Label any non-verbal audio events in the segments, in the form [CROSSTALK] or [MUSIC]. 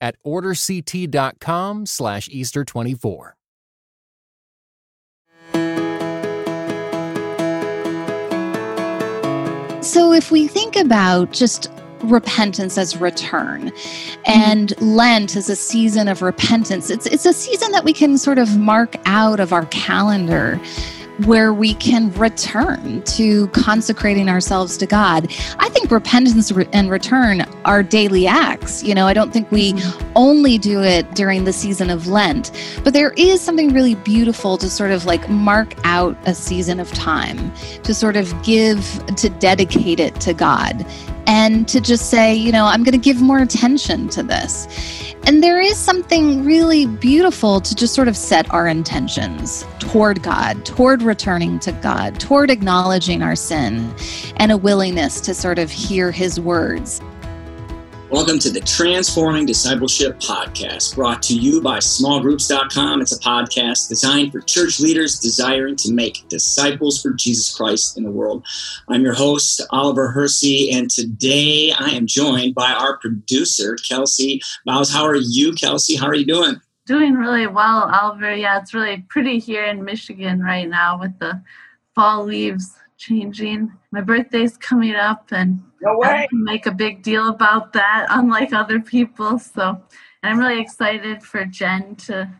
at orderct.com slash Easter24. So if we think about just repentance as return and lent as a season of repentance it's it's a season that we can sort of mark out of our calendar where we can return to consecrating ourselves to God. I think repentance and return are daily acts. You know, I don't think we mm-hmm. only do it during the season of Lent, but there is something really beautiful to sort of like mark out a season of time, to sort of give, to dedicate it to God, and to just say, you know, I'm going to give more attention to this. And there is something really beautiful to just sort of set our intentions toward God, toward returning to God, toward acknowledging our sin, and a willingness to sort of hear His words. Welcome to the Transforming Discipleship Podcast, brought to you by smallgroups.com. It's a podcast designed for church leaders desiring to make disciples for Jesus Christ in the world. I'm your host, Oliver Hersey, and today I am joined by our producer, Kelsey Bows. How are you, Kelsey? How are you doing? Doing really well, Oliver. Yeah, it's really pretty here in Michigan right now with the fall leaves changing. My birthday's coming up, and no way. make a big deal about that, unlike other people. So, I'm really excited for Jen to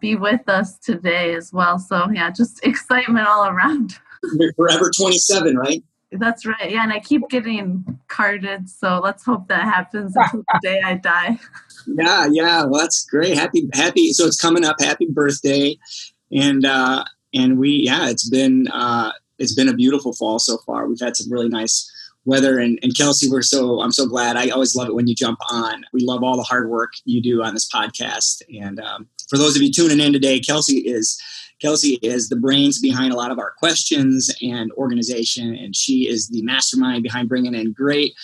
be with us today as well. So, yeah, just [LAUGHS] excitement all around. You're forever 27, right? That's right. Yeah, and I keep getting carded, so let's hope that happens until the day I die. [LAUGHS] Yeah, yeah. Well, that's great. Happy, happy. So it's coming up. Happy birthday, and uh, and we, yeah, it's been uh, it's been a beautiful fall so far. We've had some really nice weather and, and Kelsey, we're so I'm so glad. I always love it when you jump on. We love all the hard work you do on this podcast. And um, for those of you tuning in today, Kelsey is Kelsey is the brains behind a lot of our questions and organization, and she is the mastermind behind bringing in great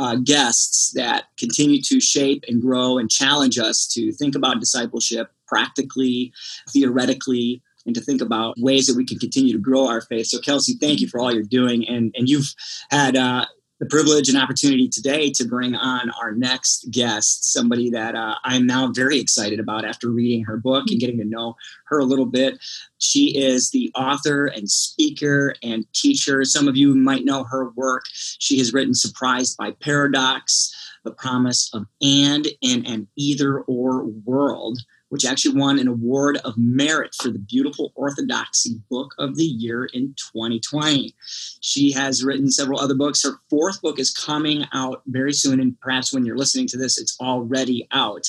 uh, guests that continue to shape and grow and challenge us to think about discipleship practically, theoretically, and to think about ways that we can continue to grow our faith. So, Kelsey, thank you for all you're doing. And, and you've had uh, the privilege and opportunity today to bring on our next guest, somebody that uh, I'm now very excited about after reading her book and getting to know her a little bit. She is the author and speaker and teacher. Some of you might know her work. She has written Surprised by Paradox, The Promise of And in an Either or World which actually won an award of merit for the Beautiful Orthodoxy Book of the Year in 2020. She has written several other books. Her fourth book is coming out very soon, and perhaps when you're listening to this, it's already out.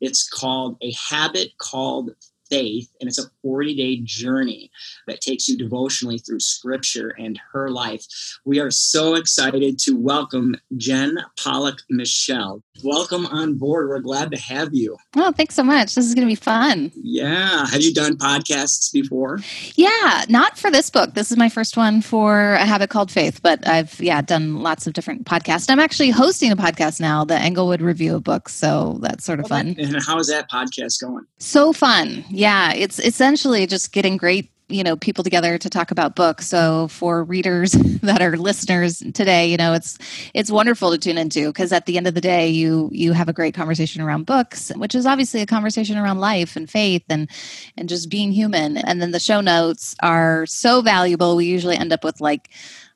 It's called A Habit Called faith, and it's a 40 day journey that takes you devotionally through scripture and her life. We are so excited to welcome Jen Pollock Michel. Welcome on board. We're glad to have you. Oh, thanks so much. This is going to be fun. Yeah. Have you done podcasts before? Yeah, not for this book. This is my first one for A Habit Called Faith, but I've, yeah, done lots of different podcasts. I'm actually hosting a podcast now, the Englewood Review of Books. So that's sort of oh, well, fun. and how is that podcast going? So fun yeah, it's essentially just getting great you know people together to talk about books. So for readers [LAUGHS] that are listeners today you know it's it's wonderful to tune into because at the end of the day you you have a great conversation around books which is obviously a conversation around life and faith and and just being human. And then the show notes are so valuable. We usually end up with like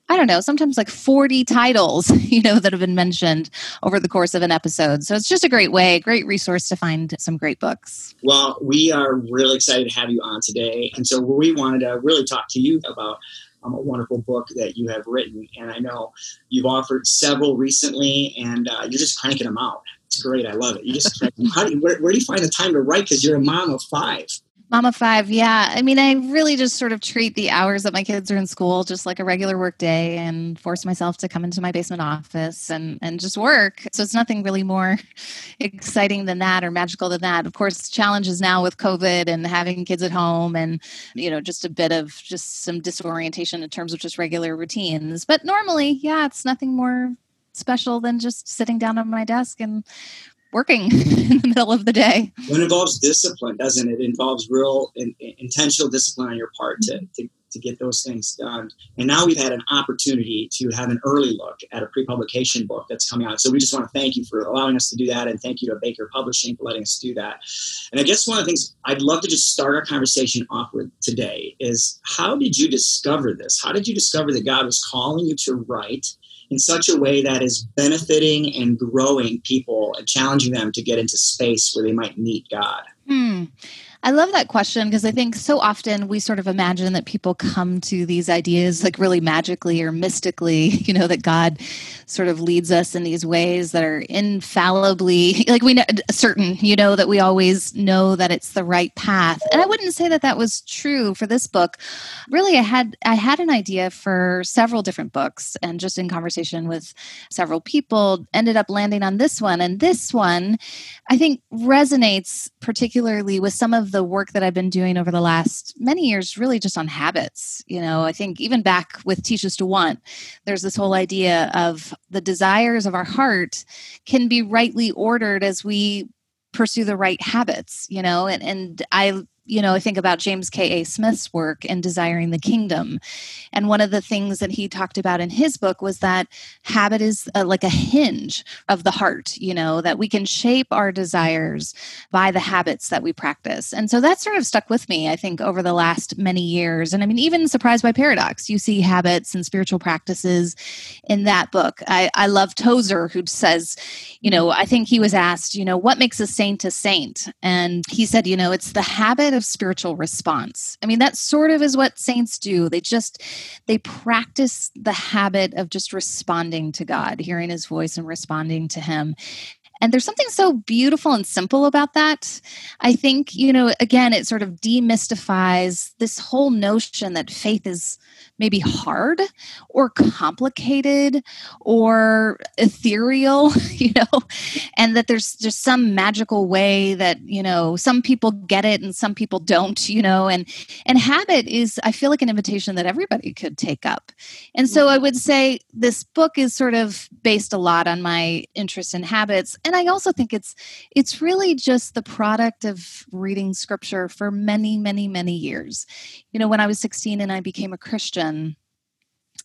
I don't know, sometimes like 40 titles, [LAUGHS] you know, that have been mentioned over the course of an episode. So it's just a great way, great resource to find some great books. Well, we are really excited to have you on today. And so we wanted to really talk to you about um, a wonderful book that you have written. And I know you've offered several recently, and uh, you're just cranking them out. It's great. I love it. You just how do you, where, where do you find the time to write? Because you're a mom of five. Mama five, yeah. I mean, I really just sort of treat the hours that my kids are in school just like a regular work day and force myself to come into my basement office and, and just work. So it's nothing really more [LAUGHS] exciting than that or magical than that. Of course, challenges now with COVID and having kids at home and, you know, just a bit of just some disorientation in terms of just regular routines. But normally, yeah, it's nothing more special than just sitting down on my desk and working [LAUGHS] in the middle of the day. It involves discipline, doesn't it? It involves real in, intentional discipline on your part to, to, to get those things done. And now we've had an opportunity to have an early look at a pre-publication book that's coming out. So we just want to thank you for allowing us to do that, and thank you to Baker Publishing for letting us do that. And I guess one of the things I'd love to just start our conversation off with today is how did you discover this? How did you discover that God was calling you to write? In such a way that is benefiting and growing people and challenging them to get into space where they might meet God? Hmm. I love that question because I think so often we sort of imagine that people come to these ideas like really magically or mystically, [LAUGHS] you know, that God sort of leads us in these ways that are infallibly [LAUGHS] like we know certain, you know, that we always know that it's the right path. And I wouldn't say that that was true for this book. Really, I had I had an idea for several different books and just in conversation with several people ended up landing on this one and this one I think resonates particularly with some of the work that I've been doing over the last many years, really just on habits. You know, I think even back with Teach Us to Want, there's this whole idea of the desires of our heart can be rightly ordered as we pursue the right habits, you know, and, and I you know, I think about James K.A. Smith's work in Desiring the Kingdom. And one of the things that he talked about in his book was that habit is a, like a hinge of the heart, you know, that we can shape our desires by the habits that we practice. And so that sort of stuck with me, I think, over the last many years. And I mean, even Surprised by Paradox, you see habits and spiritual practices in that book. I, I love Tozer, who says, you know, I think he was asked, you know, what makes a saint a saint? And he said, you know, it's the habit of spiritual response. I mean, that sort of is what saints do. They just they practice the habit of just responding to God, hearing his voice and responding to him. And there's something so beautiful and simple about that. I think, you know, again, it sort of demystifies this whole notion that faith is maybe hard or complicated or ethereal, [LAUGHS] you know, and that there's just some magical way that, you know, some people get it and some people don't, you know, and and habit is I feel like an invitation that everybody could take up. And so I mm-hmm. would say this book is sort of based a lot on my interest in habits and I also think it's it's really just the product of reading scripture for many many many years. You know, when I was 16 and I became a Christian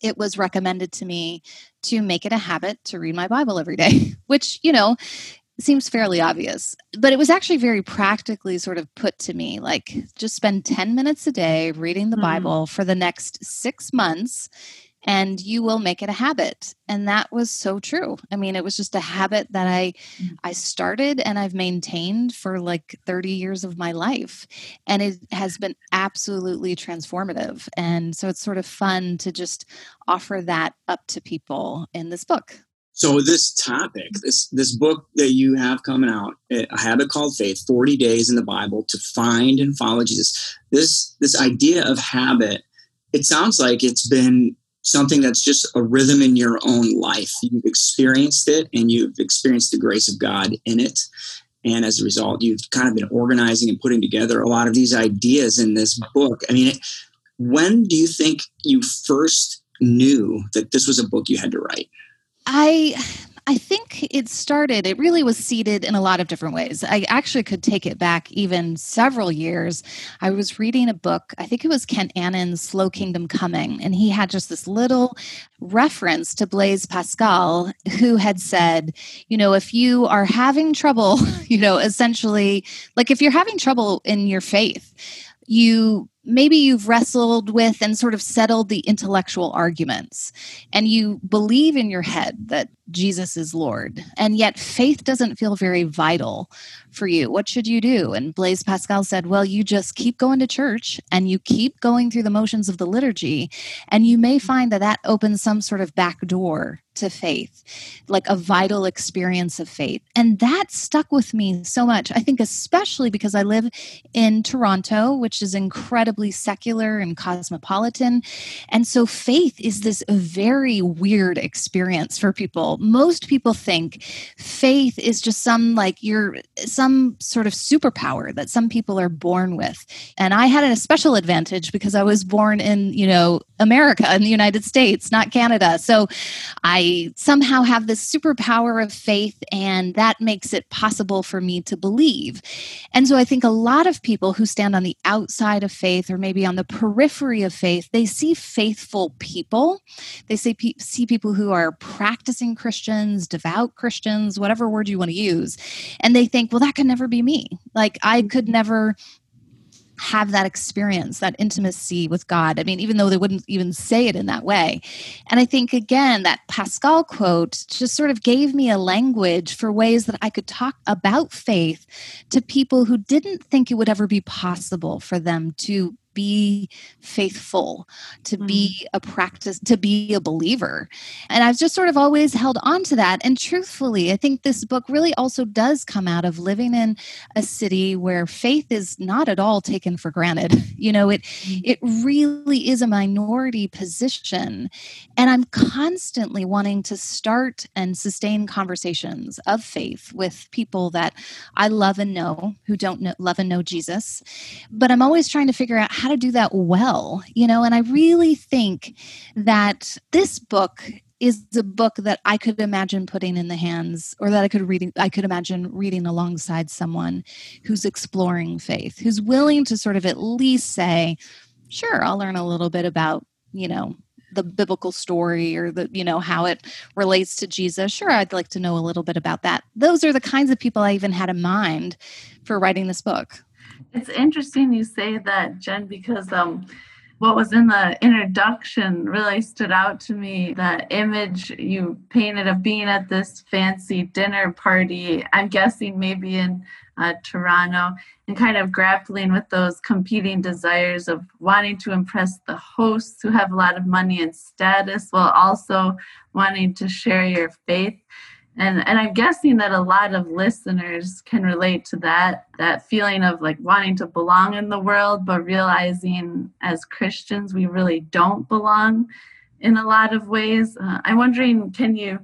it was recommended to me to make it a habit to read my Bible every day, [LAUGHS] which, you know, seems fairly obvious. But it was actually very practically sort of put to me like just spend 10 minutes a day reading the mm. Bible for the next six months and you will make it a habit. And that was so true. I mean it was just a habit that i mm. i started and i've maintained for like 30 years of my life. And it has been absolutely transformative. And so it's sort of fun to just offer that up to people in this book. So this topic this this book that you have coming out a habit called faith 40 days in the bible to find and follow jesus. This this idea of habit it sounds like it's been something that's just a rhythm in your own life. You've experienced it and you've experienced the grace of God in it. And as a result, you've kind of been organizing and putting together a lot of these ideas in this book. I mean, when do you think you first knew that this was a book you had to write? I I think it started, it really was seeded in a lot of different ways. I actually could take it back even several years. I was reading a book, I think it was Kent Annan's Slow Kingdom Coming, and he had just this little reference to Blaise Pascal, who had said, you know, if you are having trouble, [LAUGHS] you know, essentially, like if you're having trouble in your faith, you maybe you've wrestled with and sort of settled the intellectual arguments and you believe in your head that Jesus is Lord and yet faith doesn't feel very vital for you what should you do and Blaise Pascal said well you just keep going to church and you keep going through the motions of the liturgy and you may find that that opens some sort of back door to faith, like a vital experience of faith. And that stuck with me so much. I think, especially because I live in Toronto, which is incredibly secular and cosmopolitan. And so faith is this very weird experience for people. Most people think faith is just some like you're some sort of superpower that some people are born with. And I had a special advantage because I was born in, you know, America in the United States, not Canada. So I somehow have this superpower of faith, and that makes it possible for me to believe. And so I think a lot of people who stand on the outside of faith or maybe on the periphery of faith, they see faithful people. They say, see people who are practicing Christians, devout Christians, whatever word you want to use. And they think, well, that could never be me. Like, I mm-hmm. could never have that experience, that intimacy with God. I mean, even though they wouldn't even say it in that way. And I think, again, that Pascal quote just sort of gave me a language for ways that I could talk about faith to people who didn't think it would ever be possible for them to be faithful, to mm. be a practice, to be a believer. And I've just sort of always held on to that. And truthfully, I think this book really also does come out of living in a city where faith is not at all taken for granted. [LAUGHS] You know, it mm. it really is a minority position. And I'm constantly wanting to start and sustain conversations of faith with people that I love and know who don't know, love and know Jesus. But I'm always trying to figure out how to do that well, you know, and I really think that this book is a book that I could imagine putting in the hands or that I could reading I could imagine reading alongside someone who's exploring faith, who's willing to sort of at least say, sure, I'll learn a little bit about, you know, the biblical story or the you know how it relates to jesus. Sure i'd like to know a little bit about that. Those are the kinds of people i even had in mind for writing this book it's interesting you say that, Jen, because um, what was in the introduction really stood out to me. The image you painted of being at this fancy dinner party, I'm guessing maybe in uh, Toronto, and kind of grappling with those competing desires of wanting to impress the hosts who have a lot of money and status while also wanting to share your faith and and i'm guessing that a lot of listeners can relate to that that feeling of like wanting to belong in the world but realizing as christians we really don't belong in a lot of ways. Uh, i'm wondering can you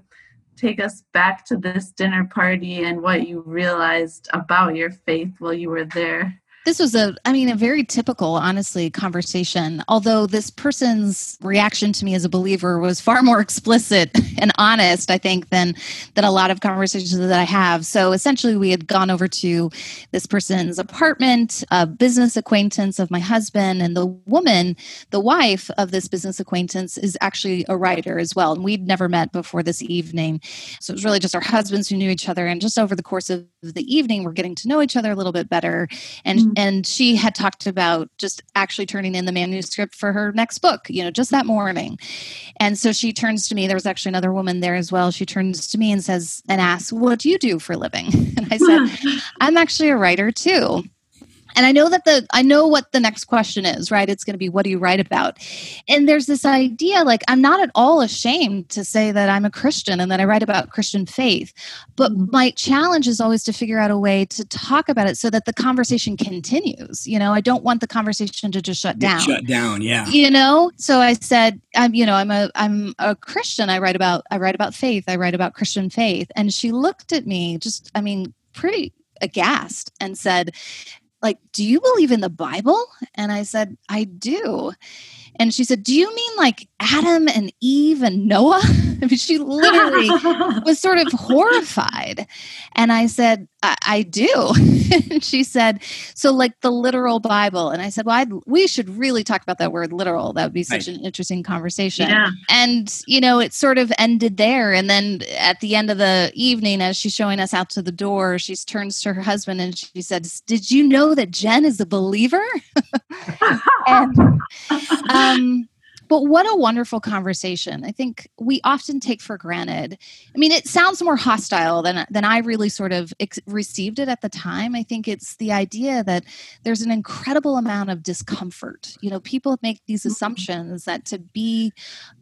take us back to this dinner party and what you realized about your faith while you were there this was a i mean a very typical honestly conversation although this person's reaction to me as a believer was far more explicit [LAUGHS] and honest i think than than a lot of conversations that i have. So essentially we had gone over to this person's apartment a business acquaintance of my husband and the woman the wife of this business acquaintance is actually a writer as well and we'd never met before this evening. So it was really just our husbands who knew each other and just over the course of the evening we're getting to know each other a little bit better and mm-hmm Mm-hmm. and she had talked about just actually turning in the manuscript for her next book you know just that morning. And so she turns to me there was actually another woman there as well she turns to me and says and asks what do you do for a living? [LAUGHS] And i said [LAUGHS] i'm actually a writer too and i know that the i know what the next question is right? It's going to be what do you write about? And there's this idea like i'm not at all ashamed to say that i'm a christian and that i write about christian faith but mm-hmm. my challenge is always to figure out a way to talk about it so that the conversation continues you know? I don't want the conversation to just shut down. shut down yeah. You know? So i said i'm you know i'm a i'm a christian. I write about i write about faith. I write about christian faith. And she looked at me just i mean pretty aghast and said like, do you believe in the Bible? And I said, I do. And she said, Do you mean like Adam and Eve and Noah? [LAUGHS] [LAUGHS] I mean, she literally [LAUGHS] was sort of horrified. And I said, I, I do. [LAUGHS] and she said, So, like the literal Bible. And I said, Well, I'd, we should really talk about that word literal. That would be such right. an interesting conversation. Yeah. And, you know, it sort of ended there. And then at the end of the evening, as she's showing us out to the door, she turns to her husband and she said, Did you know that Jen is a believer? and, um, but what a wonderful conversation. I think we often take for granted. I mean, it sounds more hostile than than I really sort of ex- received it at the time. I think it's the idea that there's an incredible amount of discomfort. You know, people make these mm-hmm. assumptions that to be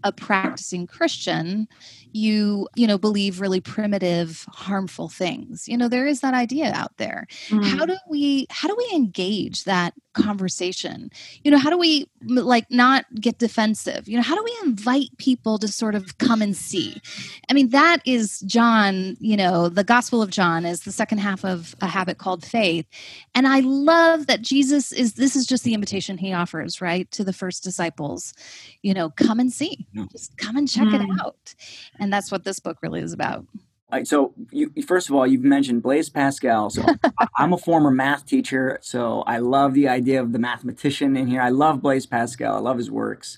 a practicing Christian, you, you know, believe really primitive, harmful things. You know, there is that idea out there. Mm. How do we how do we engage that conversation? You know, how do we like not get defensive? You know, how do we invite people to sort of come and see? I mean, that is John, you know, the Gospel of John is the second half of a habit called faith. And I love that Jesus is this is just the invitation he offers, right, to the first disciples. You know, come and see. Just come and check mm. it out. And that's what this book really is about so you, first of all, you've mentioned Blaise Pascal. So [LAUGHS] I'm a former math teacher, so I love the idea of the mathematician in here. I love Blaise Pascal. I love his works.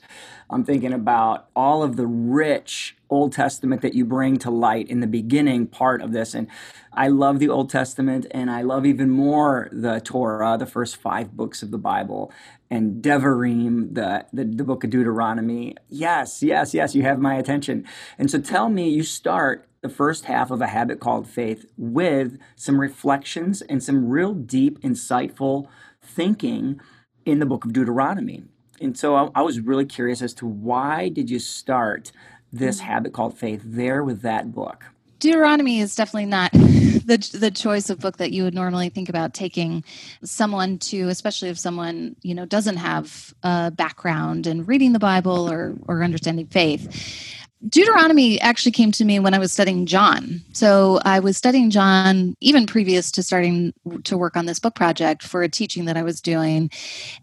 I'm thinking about all of the rich Old Testament that you bring to light in the beginning part of this. And I love the Old Testament, and I love even more the Torah, the first five books of the Bible, and Devarim, the, the, the book of Deuteronomy. Yes, yes, yes, you have my attention. And so tell me, you start the first half of a habit called faith with some reflections and some real deep, insightful thinking in the book of Deuteronomy. And so I, I was really curious as to why did you start this mm-hmm. habit called faith there with that book? Deuteronomy is definitely not the the choice of book that you would normally think about taking someone to, especially if someone you know doesn't have a background in reading the Bible or or understanding faith. Deuteronomy actually came to me when I was studying John. So I was studying John even previous to starting to work on this book project for a teaching that I was doing.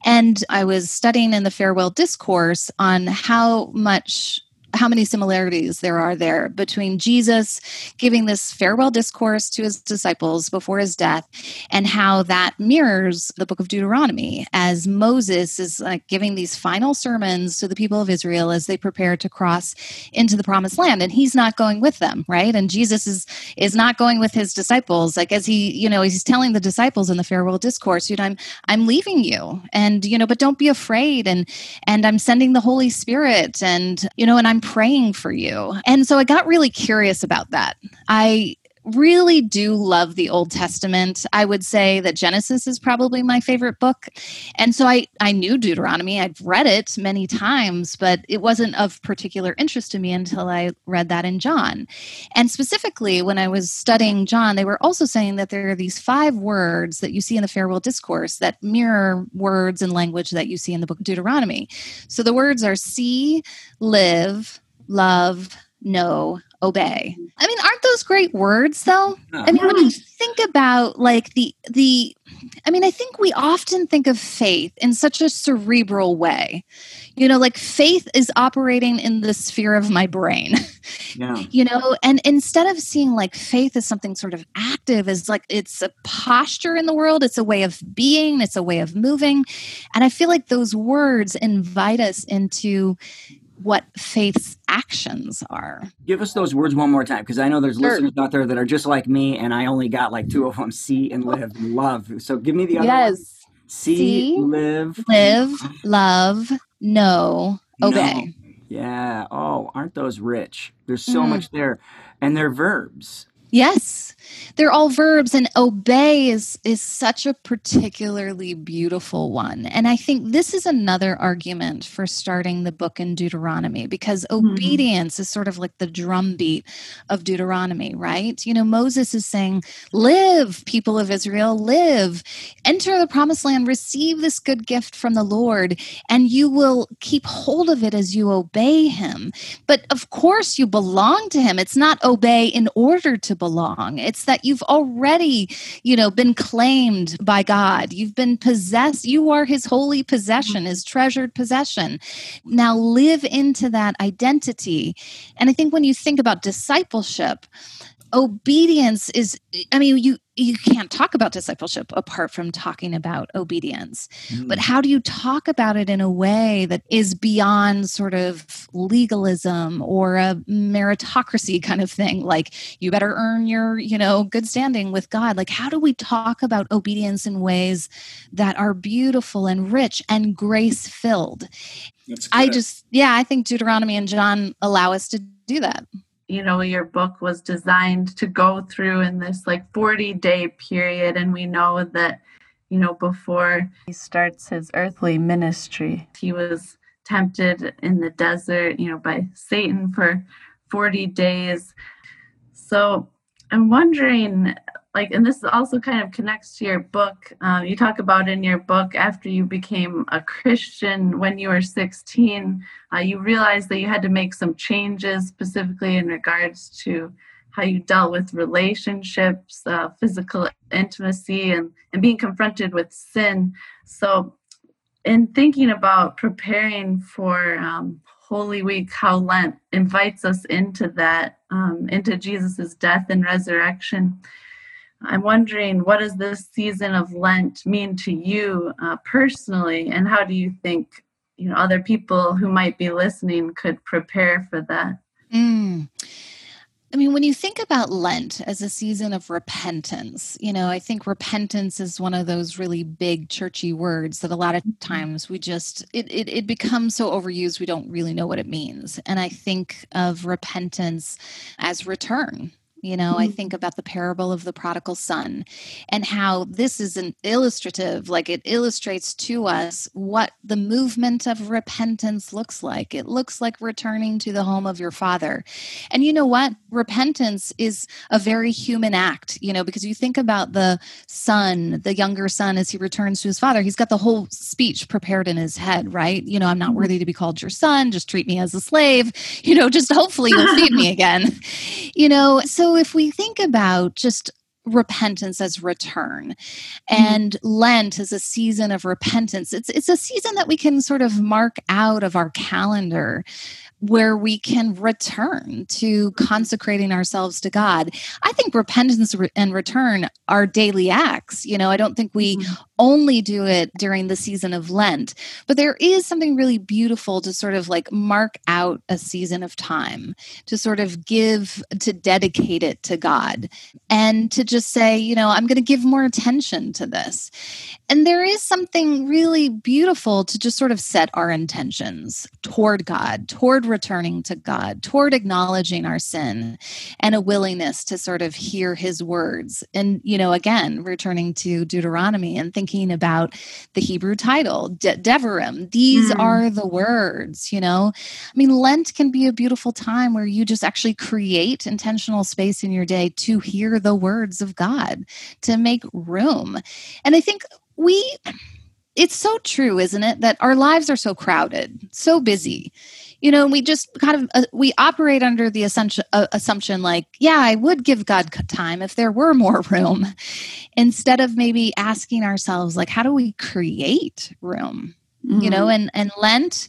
And I was studying in the farewell discourse on how much how many similarities there are there between Jesus giving this farewell discourse to his disciples before his death and how that mirrors the book of Deuteronomy as Moses is like giving these final sermons to the people of Israel as they prepare to cross into the promised land. And he's not going with them right? And Jesus is is not going with his disciples. Like as he you know he's telling the disciples in the farewell discourse you know I'm I'm leaving you. And you know but don't be afraid. And and I'm sending the Holy Spirit. And you know and I'm praying for you. And so I got really curious about that. I really do love the Old Testament. I would say that Genesis is probably my favorite book. And so I, I knew Deuteronomy. I've read it many times, but it wasn't of particular interest to me until I read that in John. And specifically, when I was studying John, they were also saying that there are these five words that you see in the farewell discourse that mirror words and language that you see in the book of Deuteronomy. So the words are see, live, love, know, obey. I mean, aren't those great words though? I mean, when you think about like the the I mean, I think we often think of faith in such a cerebral way. You know, like faith is operating in the sphere of my brain. [LAUGHS] Yeah. you know, and instead of seeing like faith as something sort of active, as like it's a posture in the world, it's a way of being, it's a way of moving. And I feel like those words invite us into what faith's actions are. Give us those words one more time because I know there's sure. listeners out there that are just like me and I only got like two of them see and live and love. So give me the other Yes. See, see, live, live, love, know, obey. Yeah. Oh, aren't those rich? There's so mm. much there. And they're verbs. Yes. They're all verbs and obey is is such a particularly beautiful one. And I think this is another argument for starting the book in Deuteronomy because mm-hmm. obedience is sort of like the drumbeat of Deuteronomy, right? You know, Moses is saying, "Live, people of Israel, live. Enter the promised land, receive this good gift from the Lord, and you will keep hold of it as you obey him." But of course you belong to him. It's not obey in order to belong. It's that you've already, you know, been claimed by God. You've been possessed. You are his holy possession, his treasured possession. Now live into that identity. And I think when you think about discipleship, obedience is i mean you you can't talk about discipleship apart from talking about obedience. Mm. but how do you talk about it in a way that is beyond sort of legalism or a meritocracy [LAUGHS] kind of thing? Like you better earn your you know good standing with god. Like how do we talk about obedience in ways that are beautiful and rich and grace filled i just yeah i think deuteronomy and john allow us to do that you know your book was designed to go through in this like 40 day period and we know that you know before he starts his earthly ministry he was tempted in the desert you know by satan for 40 days. So i'm wondering like and this also kind of connects to your book um, you talk about in your book after you became a christian when you were 16 uh, you realized that you had to make some changes specifically in regards to how you dealt with relationships uh, physical intimacy and, and being confronted with sin so in thinking about preparing for um, Holy Week, how Lent invites us into that, um, into Jesus's death and resurrection. I'm wondering what does this season of Lent mean to you uh, personally, and how do you think you know other people who might be listening could prepare for that? Mm. I mean, when you think about Lent as a season of repentance, you know, I think repentance is one of those really big churchy words that a lot of mm-hmm. times we just, it, it, it, becomes so overused, we don't really know what it means. And I think of repentance as return, you know, mm-hmm. I think about the parable of the prodigal son and how this is an illustrative, like it illustrates to us what the movement of repentance looks like. It looks like returning to the home of your father. And you know what? Repentance is a very human act, you know, because you think about the son, the younger son, as he returns to his father, he's got the whole speech prepared in his head, right? You know, I'm not mm-hmm. worthy to be called your son. Just treat me as a slave. You know, just hopefully you'll feed me [LAUGHS] again. You know, so if we think about just repentance as return mm-hmm. and mm-hmm. lent as a season of repentance it's it's a season that we can sort of mark out of our calendar where we can return to mm-hmm. consecrating ourselves to God. I think repentance and return are daily acts. You know, I don't think we mm-hmm. Only do it during the season of Lent, but there is something really beautiful to sort of like mark out a season of time, to sort of give, to dedicate it to God, and to just say, you know, I'm going to give more attention to this. And there is something really beautiful to just sort of set our intentions toward God, toward returning to God, toward acknowledging our sin, and a willingness to sort of hear his words. And, you know, again, returning to Deuteronomy and thinking about the Hebrew title, De- Devarim. These mm. are the words, you know. I mean, Lent can be a beautiful time where you just actually create intentional space in your day to hear the words of God, to make room. And I think we it's so true isn't it that our lives are so crowded so busy you know we just kind of uh, we operate under the assumption uh, assumption like yeah i would give god time if there were [LAUGHS] more room instead of maybe asking ourselves like how do we create room mm-hmm. you know mm-hmm. and and lent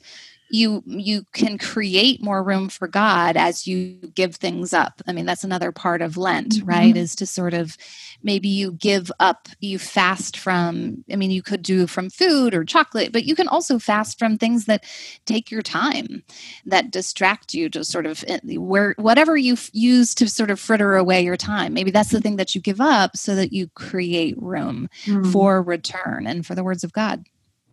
you you can create more room for god as you give things up. I mean that's another part of lent mm-hmm. right? Is to sort of maybe you give up you fast from i mean you could do from food or chocolate but you can also fast from things that take your time that distract you to sort of eh, where whatever you use to sort of fritter away your time. Maybe that's the thing that you give up so that you create room mm-hmm. for return and for the words of god.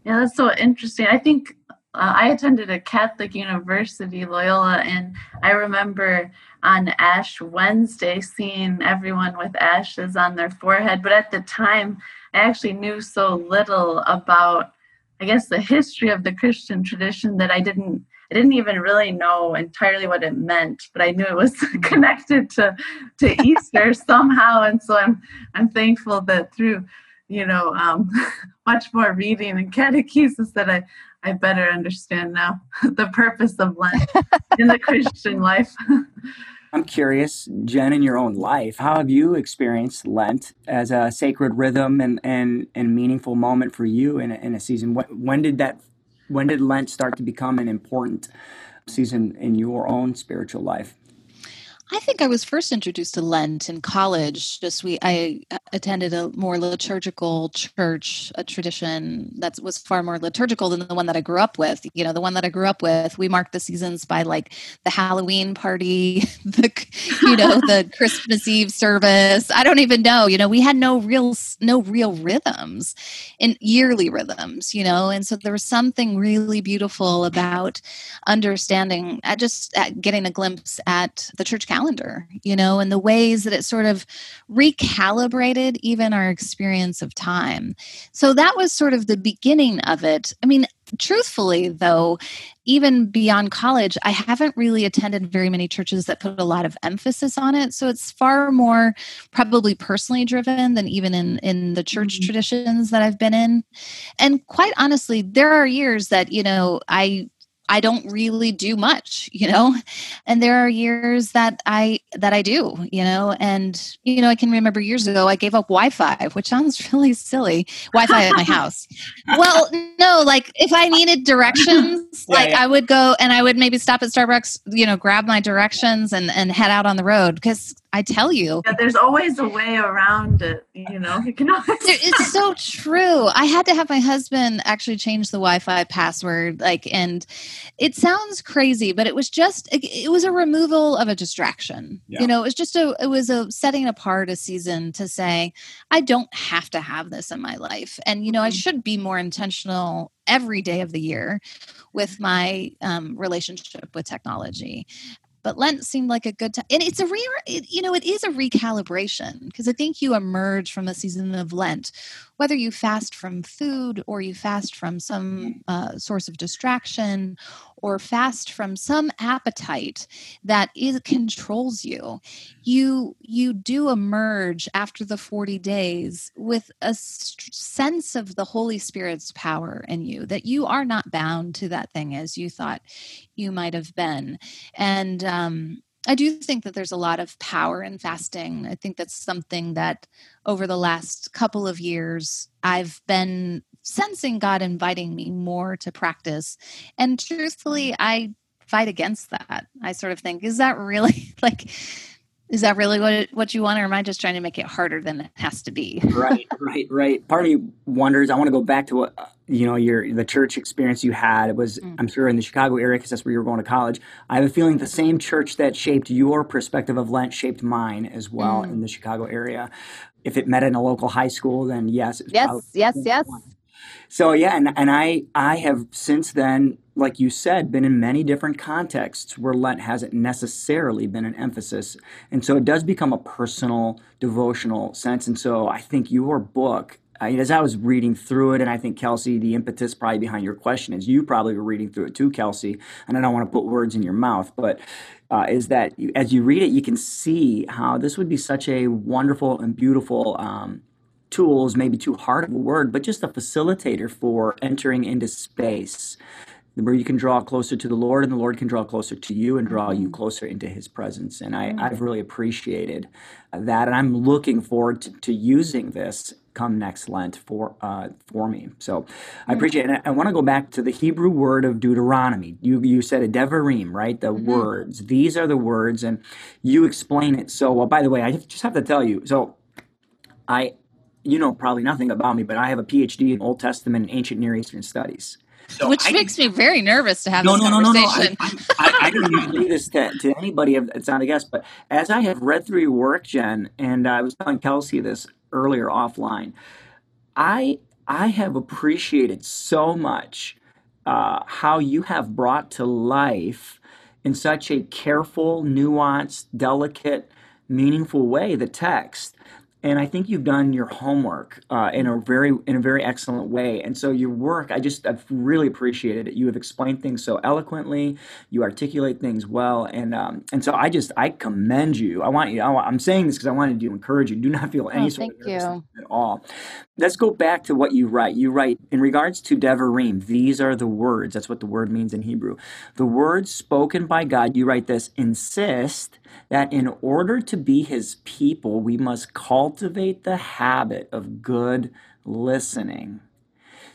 Yeah that's so interesting. I think uh, I attended a Catholic university, Loyola, and I remember on Ash Wednesday seeing everyone with ashes on their forehead. But at the time, I actually knew so little about, I guess, the history of the Christian tradition that I didn't. I didn't even really know entirely what it meant, but I knew it was [LAUGHS] connected to to Easter [LAUGHS] somehow, and so I'm I'm thankful that through you know um, [LAUGHS] much more reading and catechesis that I I better understand now [LAUGHS] the purpose of Lent in the Christian life. [LAUGHS] I'm curious, Jen, in your own life, how have you experienced Lent as a sacred rhythm and, and, and meaningful moment for you in a, in a season? When, when did that, when did Lent start to become an important season in your own spiritual life? I think I was first introduced to Lent in college. Just we, I uh, attended a more liturgical church, a tradition that was far more liturgical than the one that I grew up with. You know, the one that I grew up with, we marked the seasons by like the Halloween party, [LAUGHS] the you know the [LAUGHS] Christmas Eve service. I don't even know. You know, we had no real no real rhythms, in yearly rhythms. You know, and so there was something really beautiful about understanding, at just getting a glimpse at the church calendar calendar, you know, and the ways that it sort of recalibrated even our experience of time. So that was sort of the beginning of it. I mean, truthfully, though, even beyond college, I haven't really attended very many churches that put a lot of emphasis on it. So it's far more probably personally driven than even in, in the church mm-hmm. traditions that I've been in. And quite honestly, there are years that, you know, I I don't really do much, you know. And there are years that I that I do, you know. And you know, I can remember years ago I gave up Wi-Fi, which sounds [LAUGHS] really silly. Wi-Fi at my house. Well, no, like if I needed directions, [LAUGHS] yeah, like yeah. I would go and I would maybe stop at Starbucks, you know, grab my directions and and head out on the road because I tell you. Yeah, there's always a way around it, you know. You can [LAUGHS] always It's so true. I had to have my husband actually change the Wi-Fi password like and it sounds crazy, but it was just it was a removal of a distraction. Yeah. You know, it was just a it was a setting apart a season to say I don't have to have this in my life. And you know, I mm-hmm. should be more intentional every day of the year with my um, relationship with technology but Lent seemed like a good time. And it's a re, it, you know, it is a recalibration because I think you emerge from a season of Lent, whether you fast from food or you fast from some uh, source of distraction or fast from some appetite that is controls you you you do emerge after the 40 days with a st- sense of the holy spirit's power in you that you are not bound to that thing as you thought you might have been. And um I do think that there's a lot of power in fasting. I think that's something that over the last couple of years I've been sensing God inviting me more to practice. And truthfully, I fight against that. I sort of think, is that really [LAUGHS] like is that really what what you want, or am I just trying to make it harder than it has to be? [LAUGHS] right, right, right. Part of me wonders. I want to go back to what you know your the church experience you had. It was, mm. I'm sure, in the Chicago area because that's where you were going to college. I have a feeling the same church that shaped your perspective of Lent shaped mine as well mm. in the Chicago area. If it met in a local high school, then yes, yes, yes, yes. One. So yeah, and, and I I have since then, like you said, been in many different contexts where Lent hasn't necessarily been an emphasis. And so it does become a personal devotional sense. And so I think your book as I was reading through it, and I think Kelsey, the impetus probably behind your question is you probably were reading through it too, Kelsey. And I don't want to put words in your mouth, but uh, is that as you read it, you can see how this would be such a wonderful and beautiful um, tool maybe too hard of a word, but just a facilitator for entering into space where you can draw closer to the Lord and the Lord can draw closer to you and draw you mm-hmm. closer into his presence. And I, have really appreciated that. And I'm looking forward to, to using this come next Lent for uh, for me. So I appreciate it. And I, I want to go back to the Hebrew word of Deuteronomy. You you said a devarim, right? The mm-hmm. words. These are the words, and you explain it. So well, by the way, I just have to tell you. So I you know probably nothing about me, but I have a PhD in Old Testament and ancient Near Eastern studies. So Which I, makes me very nervous to have no, this no, conversation. No, no, no. I, I, I didn't do this to, to anybody that's not a guest, but as I have read through your work, Jen, and I was telling Kelsey this earlier offline, I I have appreciated so much uh, how you have brought to life in such a careful, nuanced, delicate, meaningful way the text and I think you've done your homework uh, in a very in a very excellent way. And so your work, I just I've really appreciated it. You have explained things so eloquently. You articulate things well, and um, and so I just I commend you. I want you. I, am saying this because I wanted to encourage you. Do not feel any oh, sort of nervousness at all. Let's go back to what you write. You write in regards to Devarim. These are the words. That's what the word means in Hebrew. The words spoken by God. You write this. Insist that in order to be His people, we must cultivate the habit of good listening.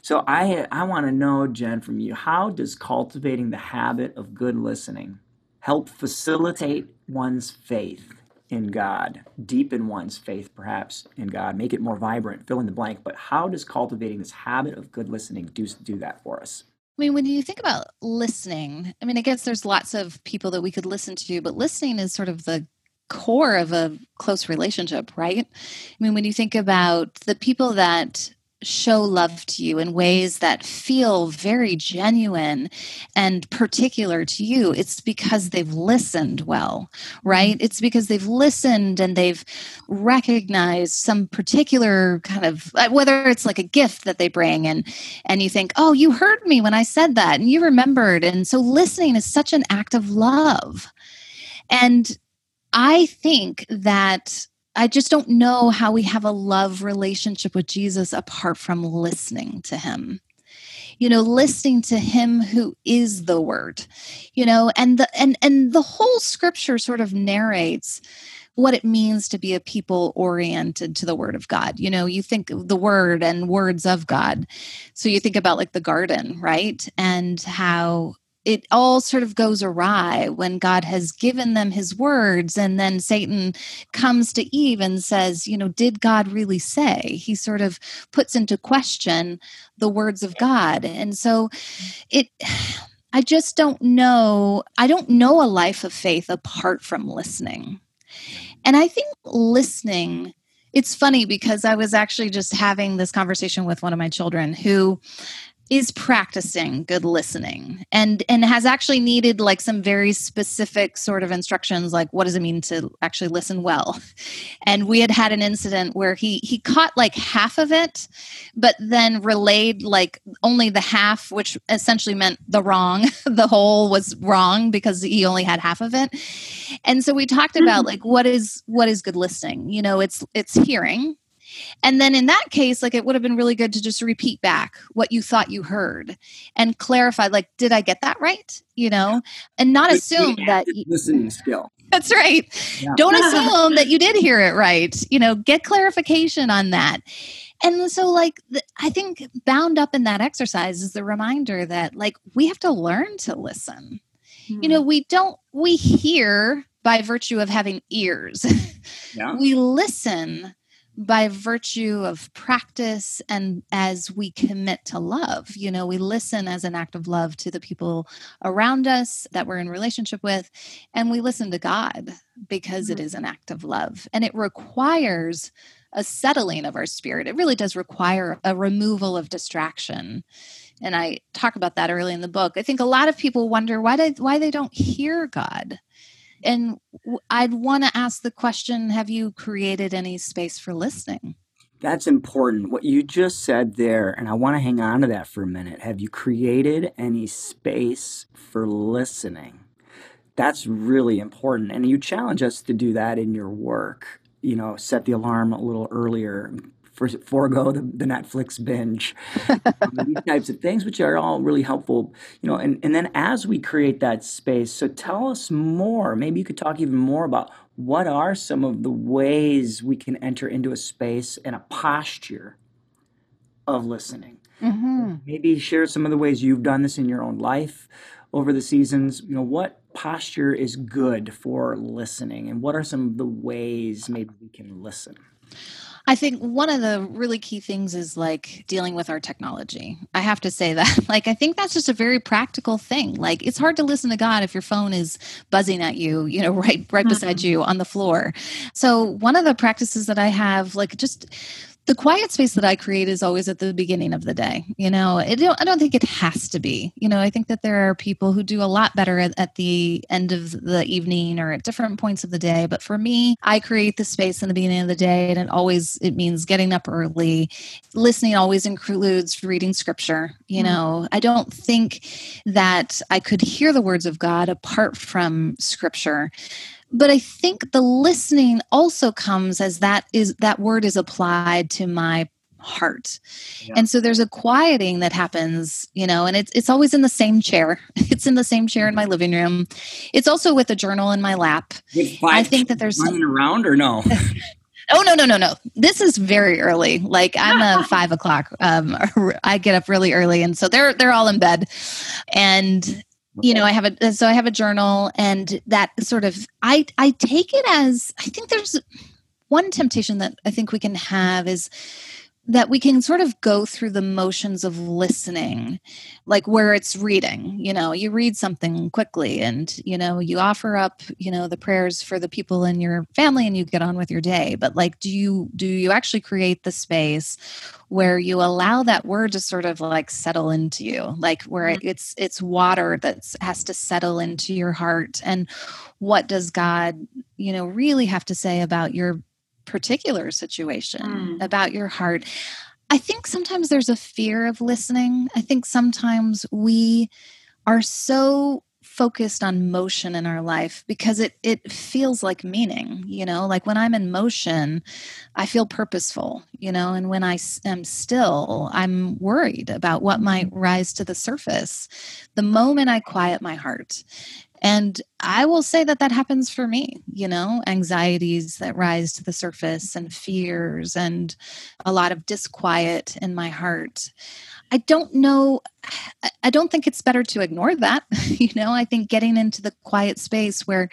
So I I want to know, Jen, from you, how does cultivating the habit of good listening help facilitate one's faith in God, deepen one's faith perhaps in God, make it more vibrant, fill in the blank. But how does cultivating this habit of good listening do, do that for us? I mean, when you think about listening, I mean, I guess there's lots of people that we could listen to, but listening is sort of the core of a close relationship, right? I mean, when you think about the people that show love to you in ways that feel very genuine and particular to you, it's because they've listened well, right? It's because they've listened and they've recognized some particular kind of uh, whether it's like a gift that they bring and and you think, "Oh, you heard me when I said that and you remembered." And so listening is such an act of love. And I think that I just don't know how we have a love relationship with Jesus apart from listening to him. You know, listening to him who is the word. You know, and the and and the whole scripture sort of narrates what it means to be a people oriented to the word of God. You know, you think the word and words of God. So you think about like the garden, right? And how it all sort of goes awry when God has given them his words. And then Satan comes to Eve and says, You know, did God really say? He sort of puts into question the words of God. And so it. I just don't know. I don't know a life of faith apart from listening. And I think listening, it's funny because I was actually just having this conversation with one of my children who is practicing good listening and and has actually needed like some very specific sort of instructions like what does it mean to actually listen well? And we had had an incident where he he caught like half of it but then relayed like only the half which essentially meant the wrong [LAUGHS] the whole was wrong because he only had half of it. And so we talked about mm-hmm. like what is what is good listening? You know it's it's hearing and then in that case, like it would have been really good to just repeat back what you thought you heard and clarify, like, did I get that right? You know, and not assume that listening skill. That's right. Yeah. Don't [LAUGHS] assume that you did hear it right. You know, get clarification on that. And so, like, I think bound up in that exercise is the reminder that, like, we have to learn to listen. Hmm. You know, we don't, we hear by virtue of having ears. [LAUGHS] Yeah. we listen by virtue of practice and as we commit to love. You know we listen as an act of love to the people around us that we're in relationship with and we listen to god because mm-hmm. it is an act of love. And it requires a settling of our spirit. It really does require a removal of distraction. And i talk about that early in the book. I think a lot of people wonder why they why they don't hear god and I'd want to ask the question Have you created any space for listening? That's important. What you just said there, and I want to hang on to that for a minute. Have you created any space for listening? That's really important. And you challenge us to do that in your work. You know, set the alarm a little earlier, for, forego the, the Netflix binge, [LAUGHS] um, these types of things, which are all really helpful, you know. And, and then as we create that space, so tell us more. Maybe you could talk even more about what are some of the ways we can enter into a space and a posture of listening. Mm-hmm. Maybe share some of the ways you've done this in your own life over the seasons. You know, what posture is good for listening, and what are some of the ways maybe we can listen? I think one of the really key things is like dealing with our technology. I have to say that. [LAUGHS] Like, I think that's just a very practical thing. Like, it's hard to listen to God if your phone is buzzing at you, you know, [LAUGHS] right right mm-hmm. beside you on the floor. So, one of the practices that I have, like, just the quiet space that I create is always at the beginning of the day. You know, it, I don't think it has to be. You know, I think that there are people who do a lot better at, at, the end of the evening or at different points of the day. But for me, I create the space in the beginning of the day, and it always it means getting up early. Listening always includes reading scripture. You mm-hmm. know, I don't think that I could hear the words of God apart from scripture but i think the listening also comes as that is that word is applied to my heart yeah. and so there's a quieting that happens you know and it's it's always in the same chair [LAUGHS] it's in the same chair in my living room it's also with a journal in my lap i think that there's running around or no [LAUGHS] Oh no no no no! This is very early. Like I'm a [LAUGHS] five o'clock. Um, I get up really early, and so they're they're all in bed, and you know i have a uh, so i have a journal and that sort of i i take it as i think there's one temptation that i think we can have is that we can sort of go through the motions of listening like where it's reading you know you read something quickly and you know you offer up you know the prayers for the people in your family and you get on with your day. But like do you do you actually create the space where you allow that word to sort of like settle into you? Like where mm-hmm. it's it's water that has to settle into your heart. And what does god you know really have to say about your particular situation, mm. about your heart. I think sometimes there's a fear of listening. I think sometimes we are so focused on motion in our life because it it feels like meaning you know like when i'm in motion i feel purposeful you know and when i am still i'm worried about what might rise to the surface the moment i quiet my heart and I will say that that happens for me, you know, anxieties that rise to the surface and fears and a lot of disquiet in my heart. I don't know. I don't think it's better to ignore that. [LAUGHS] You know, I think getting into the quiet space where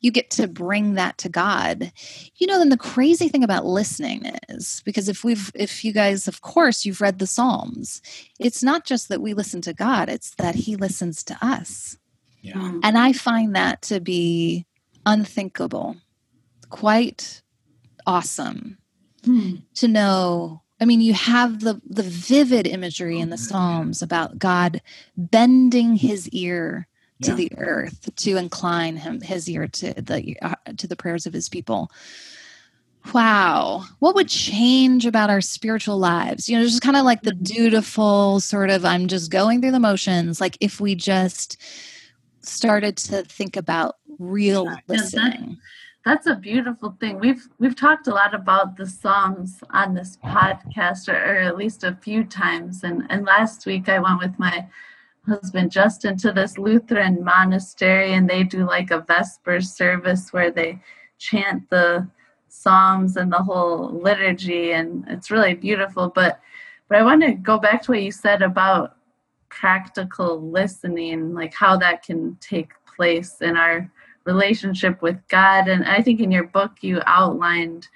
you get to bring that to God. You know, then the crazy thing about listening is because if we've, if you guys, of course, you've read the Psalms, it's not just that we listen to God, it's that He listens to us. Yeah. Mm. And I find that to be unthinkable, quite awesome hmm. to know. I mean, you have the, the vivid imagery in the Psalms about God bending his ear to yeah. the earth to incline him his ear to the uh, to the prayers of his people. Wow. What would change about our spiritual lives? You know, just kind of like the mm-hmm. dutiful sort of I'm just going through the motions. Like if we just started to think about real yeah, listening. that's a beautiful thing. We've we've talked a lot about the songs on this podcast, or, or at least a few times. And and last week I went with my husband Justin to this Lutheran monastery, and they do like a Vespers service where they chant the psalms and the whole liturgy, and it's really beautiful. But but I want to go back to what you said about practical listening, like how that can take place in our relationship with God. And I think in your book you outlined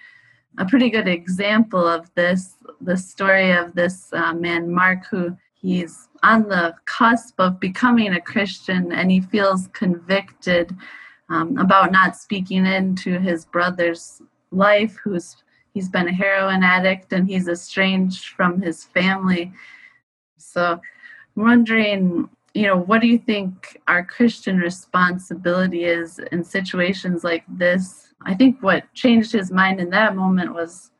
a pretty good example of this the story of this uh, man, Mark, who he's on the cusp of becoming a Christian and he feels convicted um, about not speaking into his brother's life, who's he's been a heroin addict and he's estranged from his family. So wondering, you know, what do you think our Christian responsibility is in situations like this? I think what changed his mind in that moment was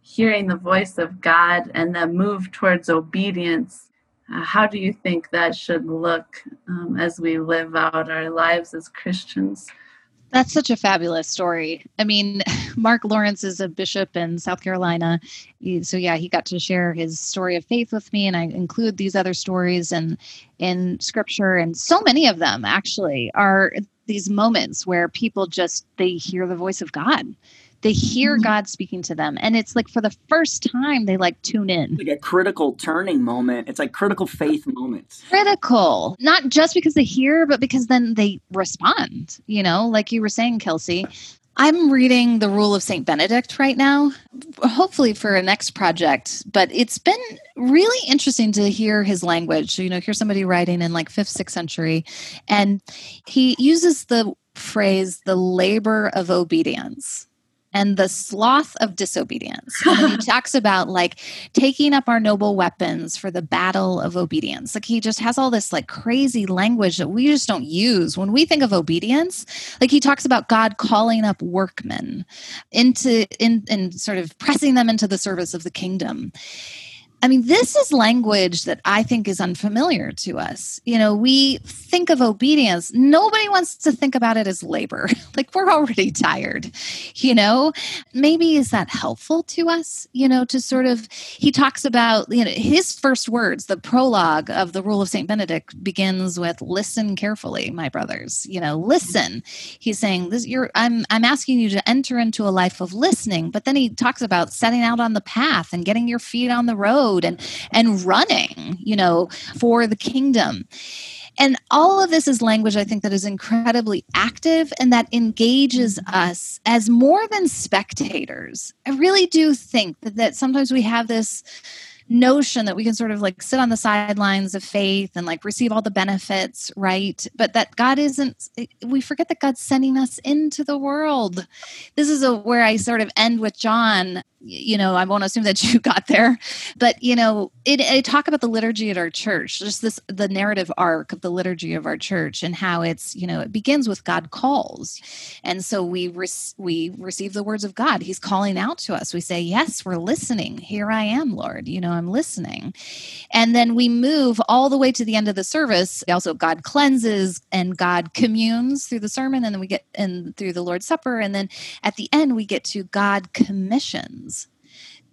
hearing the voice of God and the move towards obedience. Uh, how do you think that should look um, as we live out our lives as Christians? That's such a fabulous story. I mean, [LAUGHS] Mark Lawrence is a bishop in South Carolina. So yeah, he got to share his story of faith with me and I include these other stories and in scripture and so many of them actually are these moments where people just they hear the voice of God they hear mm-hmm. God speaking to them. And it's like for the first time, they like tune in. Like a critical turning moment. It's like critical faith moments. Critical. Not just because they hear, but because then they respond, you know, like you were saying, Kelsey. I'm reading The Rule of St. Benedict right now, hopefully for a next project, but it's been really interesting to hear his language. You know, hear somebody writing in like 5th, 6th century, and he uses the phrase the labor of obedience and the sloth of disobedience. And he [LAUGHS] talks about like taking up our noble weapons for the battle of obedience. Like he just has all this like crazy language that we just don't use when we think of obedience. Like he talks about God calling up workmen into in and sort of pressing them into the service of the kingdom. I mean, this is language that I think is unfamiliar to us. You know, we think of obedience, nobody wants to think about it as labor. [LAUGHS] like, we're already tired, you know? Maybe is that helpful to us, you know, to sort of, he talks about, you know, his first words, the prologue of the Rule of St. Benedict begins with, listen carefully, my brothers, you know, listen. He's saying, this, you're, I'm, I'm asking you to enter into a life of listening. But then he talks about setting out on the path and getting your feet on the road road and and running you know for the kingdom and all of this is language I think that is incredibly active and that engages mm-hmm. us as more than spectators. I really do think that, that sometimes we have this notion that we can sort of like sit on the sidelines of faith and like receive all the benefits, right? But that God isn't, we forget that God's sending us into the world. This is a, where I sort of end with John you know, I won't assume that [LAUGHS] you got there, but you know, it, it, talk about the liturgy at our church, just this the narrative arc of the liturgy of our church and how it's you know it begins with God calls, and so we we receive the words of God. He's calling out to us. We say, "Yes, we're listening. Here I am, Lord. You know, I'm listening," and then we move all the way to the end of the service. Also, God cleanses and God communes through the sermon, and then we get and through the Lord's Supper, and then at the end we get to God commissions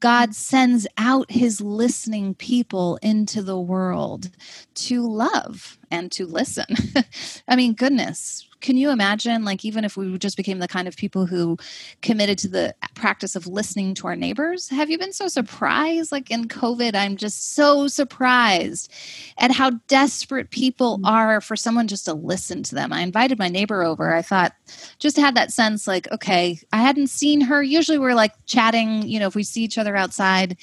God sends out his listening people into the world to love and to listen. [LAUGHS] I mean, goodness, can you imagine like even if we just became the kind of people who committed to the practice of listening to our neighbors? Have you been so surprised? Like in covid i'm just so surprised at how desperate people mm-hmm. are for someone just to listen to them. I invited my neighbor over. I thought just had that sense like okay i hadn't seen her. Usually we're like chatting you know if we see each other outside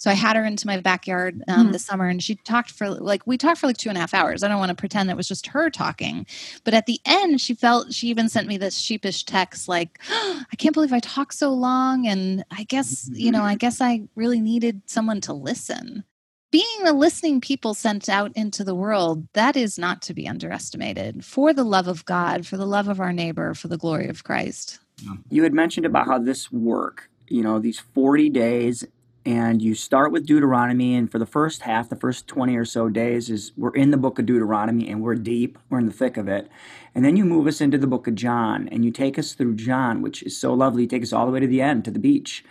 so I had her into my backyard um, mm-hmm. this summer, and she talked for like we talked for like two and a half hours. I don't want to pretend it was just her talking, but at the end, she felt she even sent me this sheepish text like, oh, [GASPS] "I can't believe I talked so long," and I guess you know, I guess I really needed someone to listen being the listening people sent out into the world, that is not to be underestimated for the love of God, for the love of our neighbor, for the glory of Christ. You had mentioned about how this work, you know, these 40 days and you start with Deuteronomy, and for the first half, the first 20 or so days, is we're in the book of Deuteronomy and we're deep, we're in the thick of it. And then you move us into the book of John, and you take us through John, which is so lovely. You take us all the way to the end, to the beach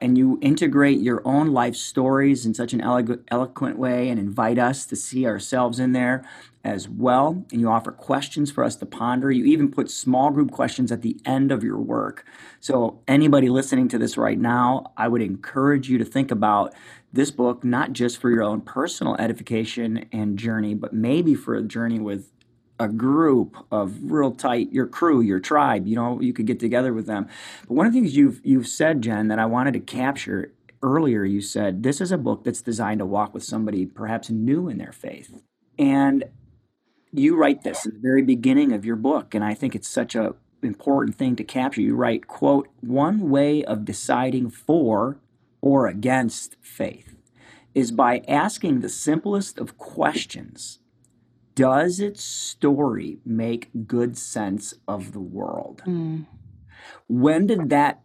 and you integrate your own life stories in such an eloquent way and invite us to see ourselves in there as well. And you offer questions for us to ponder. You even put small group questions at the end of your work. So, anybody listening to this right now, I would encourage you to think about this book, not just for your own personal edification and journey, but maybe for a journey with a group of real tight your crew your tribe you know you could get together with them. But one of the things you've you've said jen that i wanted to capture earlier you said this is a book that's designed to walk with somebody perhaps new in their faith. And you write this in the very beginning of your book and i think it's such a important thing to capture. You write quote one way of deciding for or against faith is by asking the simplest of questions does its story make good sense of the world? Mm. When did that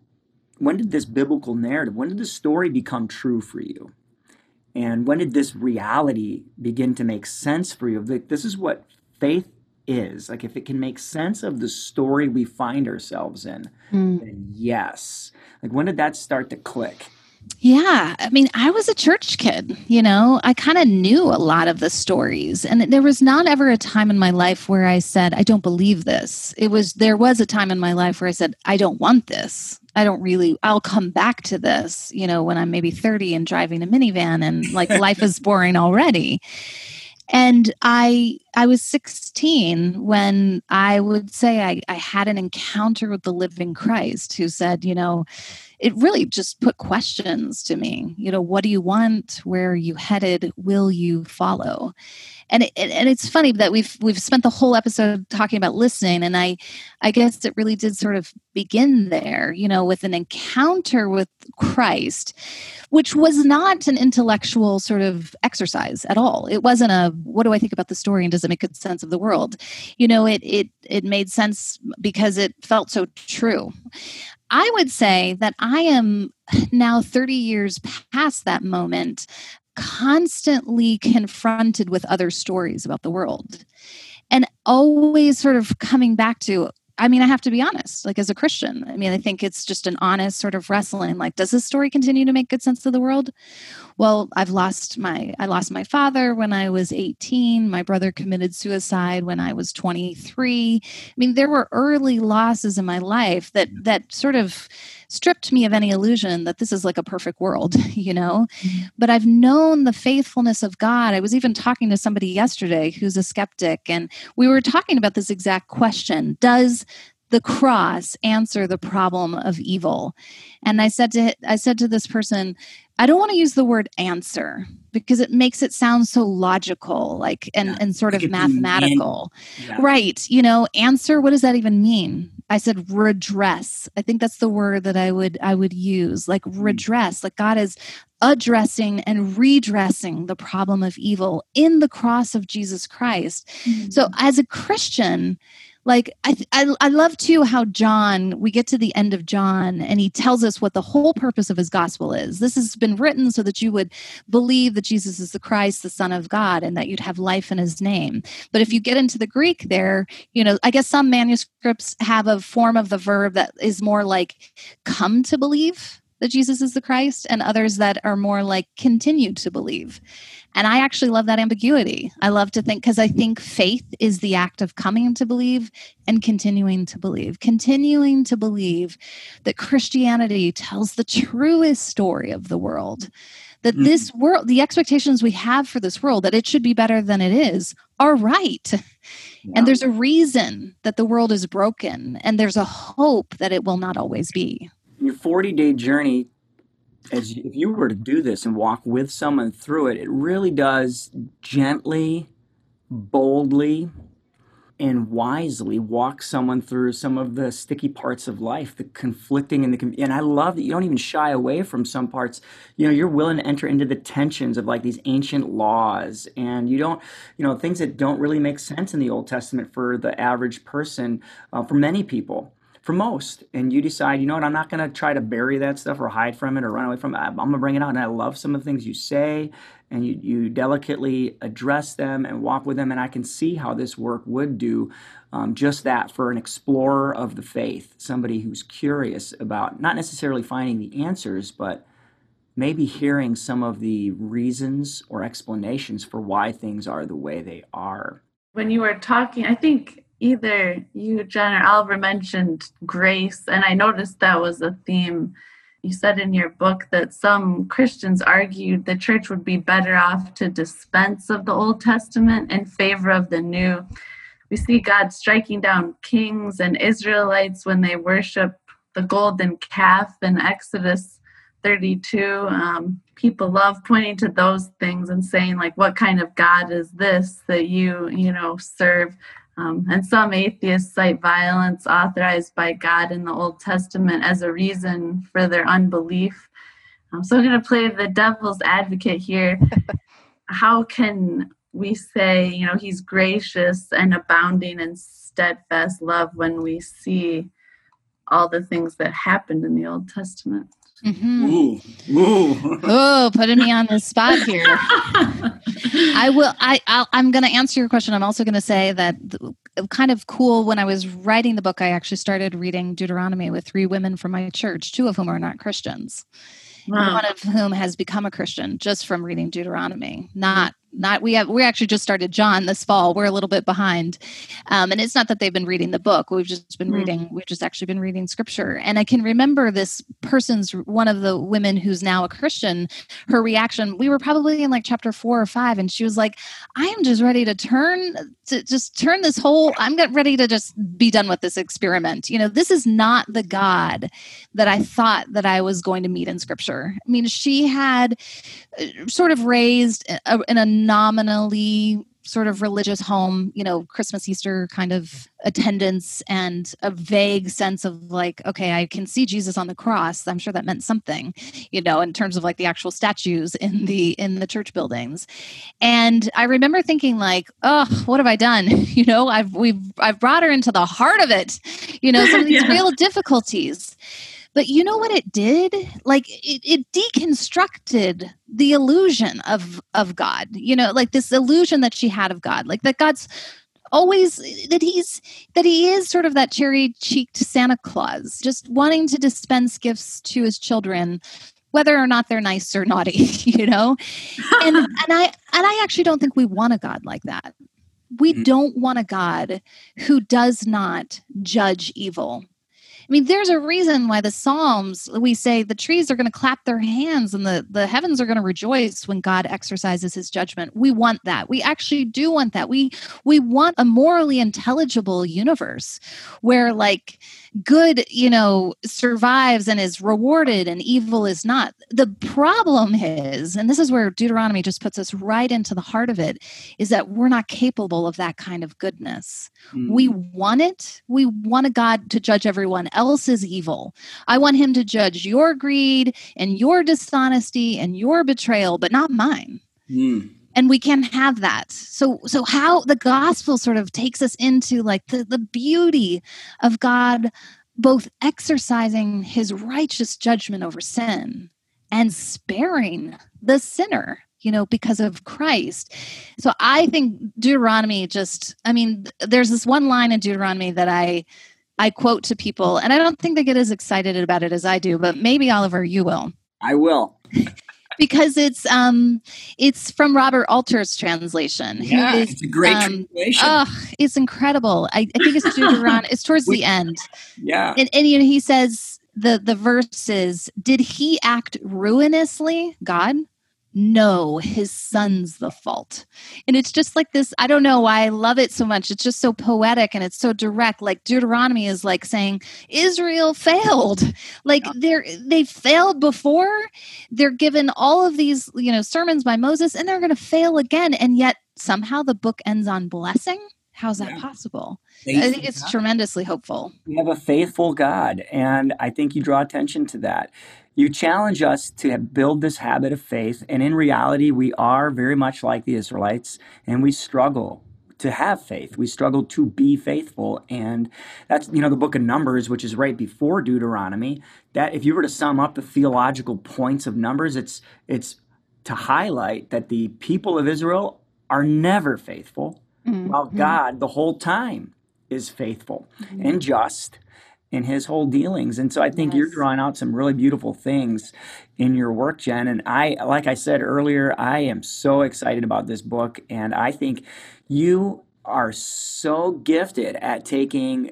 when did this biblical narrative, when did the story become true for you? And when did this reality begin to make sense for you? Like this is what faith is. Like if it can make sense of the story we find ourselves in, mm. then yes. Like when did that start to click? Yeah. I mean, I was a church kid, you know, I kind of knew a lot of the stories. And there was not ever a time in my life where I said, I don't believe this. It was, there was a time in my life where I said, I don't want this. I don't really, I'll come back to this, you know, when I'm maybe 30 and driving a minivan and like life is boring already. And I, I was 16 when I would say I, I had an encounter with the living Christ who said, you know, it really just put questions to me. You know, what do you want? Where are you headed? Will you follow? And it, and it's funny that we've we've spent the whole episode talking about listening, and I I guess it really did sort of begin there. You know, with an encounter with Christ, which was not an intellectual sort of exercise at all. It wasn't a what do I think about the story and does it make good sense of the world? You know, it it it made sense because it felt so true. I would say that I am now 30 years past that moment, constantly confronted with other stories about the world and always sort of coming back to I mean, I have to be honest, like as a Christian, I mean, I think it's just an honest sort of wrestling. Like, does this story continue to make good sense to the world? Well, I've lost my, I lost my father when I was 18. My brother committed suicide when I was 23. I mean, there were early losses in my life that, that sort of stripped me of any illusion that this is like a perfect world, [LAUGHS] you know? Mm-hmm. But I've known the faithfulness of God. I was even talking to somebody yesterday who's a skeptic, and we were talking about this exact question Does the cross answer the problem of evil and i said to i said to this person i don't want to use the word answer because it makes it sound so logical like and yeah, and sort of mathematical yeah. right you know answer what does that even mean I said redress. I think that's the word that I would I would use. Like mm. redress. Like God is addressing and redressing the problem of evil in the cross of Jesus Christ. Mm-hmm. So as a Christian, like I, I i love too how john we get to the end of john and he tells us what the whole purpose of his gospel is. This has been written so that you would believe that jesus is the christ the son of god and that you'd have life in his name. But if you get into the greek there you know i guess some manuscripts have a form of the verb that is more like come to believe that jesus is the christ and others that are more like continue to believe and I actually love that ambiguity. I love to think because I think faith is the act of coming to believe and continuing to believe, continuing to believe that Christianity tells the truest story of the world. That mm-hmm. this world, the expectations we have for this world, that it should be better than it is, are right. Yeah. And there's a reason that the world is broken, and there's a hope that it will not always be. Your 40 day journey as if you were to do this and walk with someone through it, it really does gently, boldly, and wisely walk someone through some of the sticky parts of life, the conflicting and the and I love that you don't even shy away from some parts. You know, you're willing to enter into the tensions of like these ancient laws, and you don't, you know, things that don't really make sense in the Old Testament for the average person, uh, for many people for most. And you decide you know what i'm not going to try to bury that stuff or hide from it or run away from it. I'm going to bring it out. And i love some of the things you say and you, you delicately address them and walk with them. And i can see how this work would do um, just that for an explorer of the faith somebody who's curious about not necessarily finding the answers but maybe hearing some of the reasons or explanations for why things are the way they are. When you were talking i think either you, John, or Oliver mentioned grace, and I noticed that was a theme. You said in your book that some Christians argued the church would be better off to dispense of the Old Testament in favor of the New. We see God striking down kings and Israelites when they worship the golden calf in Exodus 32. Um, people love pointing to those things and saying, like, what kind of God is this that you, you know, serve? Um, and some atheists cite violence authorized by God in the Old Testament as a reason for their unbelief. Um, so I'm going to play the devil's advocate here. [LAUGHS] How can we say, you know, he's gracious and abounding in steadfast love when we see all the things that happened in the Old Testament? Mm-hmm. Ooh, ooh. [LAUGHS] oh, putting me on the spot here. I will. I i am going to answer your question. I'm also going to say that the, kind of cool. When I was writing the book, I actually started reading Deuteronomy with three women from my church, two of whom are not Christians. Wow. One of whom has become a Christian just from reading Deuteronomy, not not we have we actually just started john this fall. We're a little bit behind. Um, and it's not that they've been reading the book. We've just been mm. reading we've just actually been reading scripture. And i can remember this person's one of the women who's now a christian her reaction we were probably in like chapter four or five and she was like i am just ready to turn to just turn this whole i'm ready to just be done with this experiment. You know this is not the god that i thought that i was going to meet in scripture. I mean she had uh, sort of raised in a nominally sort of religious home, you know, Christmas, Easter kind of attendance and a vague sense of like, okay, I can see Jesus on the cross. I'm sure that meant something, you know, in terms of like the actual statues in the in the church buildings. And I remember thinking like, oh, what have I done? [LAUGHS] You know, I've we've I've brought her into the heart of it, you know, some of [LAUGHS] these yeah. real difficulties. But you know what it did? Like it, it deconstructed the illusion of of God. You know, like this illusion that she had of God, like that God's always that he's that he is sort of that cherry cheeked Santa Claus, just wanting to dispense gifts to his children whether or not they're nice or naughty, [LAUGHS] you know? and [LAUGHS] and I and I actually don't think we want a God like that. We mm-hmm. don't want a God who does not judge evil mean, there's a reason why the Psalms, we say the trees are going to clap their hands and the, the heavens are going to rejoice when God exercises his judgment. We want that. We actually do want that. We we want a morally intelligible universe where like good, you know, survives and is rewarded and evil is not. The problem is, and this is where Deuteronomy just puts us right into the heart of it, is that we're not capable of that kind of goodness. Mm. We want it. We want a God to judge everyone else's evil. I want him to judge your greed and your dishonesty and your betrayal, but not mine. Mm and we can have that. So so how the gospel sort of takes us into like the, the beauty of god both exercising his righteous judgment over sin and sparing the sinner you know because of christ. So i think deuteronomy just i mean there's this one line in deuteronomy that i i quote to people and i don't think they get as excited about it as i do but maybe oliver you will. I will because it's um it's from Robert Alter's translation. Yeah, is, it's a great um, translation. Oh, it's incredible. I, I think it's Deuteronomy. it's towards the [LAUGHS] end. Yeah, and, and you know he says the the verse is, "Did he act ruinously, God?" No, his son's the fault. And it's just like this. I don't know why I love it so much. It's just so poetic and it's so direct. Like Deuteronomy is like saying Israel failed. Like yeah. they're they failed before. They're given all of these, you know, sermons by Moses and they're going to fail again. And yet somehow the book ends on blessing. How's that yeah. possible? Faithful I think it's God. tremendously hopeful. We have a faithful God, and I think you draw attention to that. You challenge us to build this habit of faith, and in reality, we are very much like the Israelites, and we struggle to have faith. We struggle to be faithful. And that's, you know, the book of Numbers, which is right before Deuteronomy, that if you were to sum up the theological points of Numbers, it's it's to highlight that the people of Israel are never faithful, mm-hmm. while God the whole time is faithful mm-hmm. and just in his whole dealings. And so I think yes. you're drawing out some really beautiful things in your work, Jen. And I, like I said earlier, I am so excited about this book. And I think you are so gifted at taking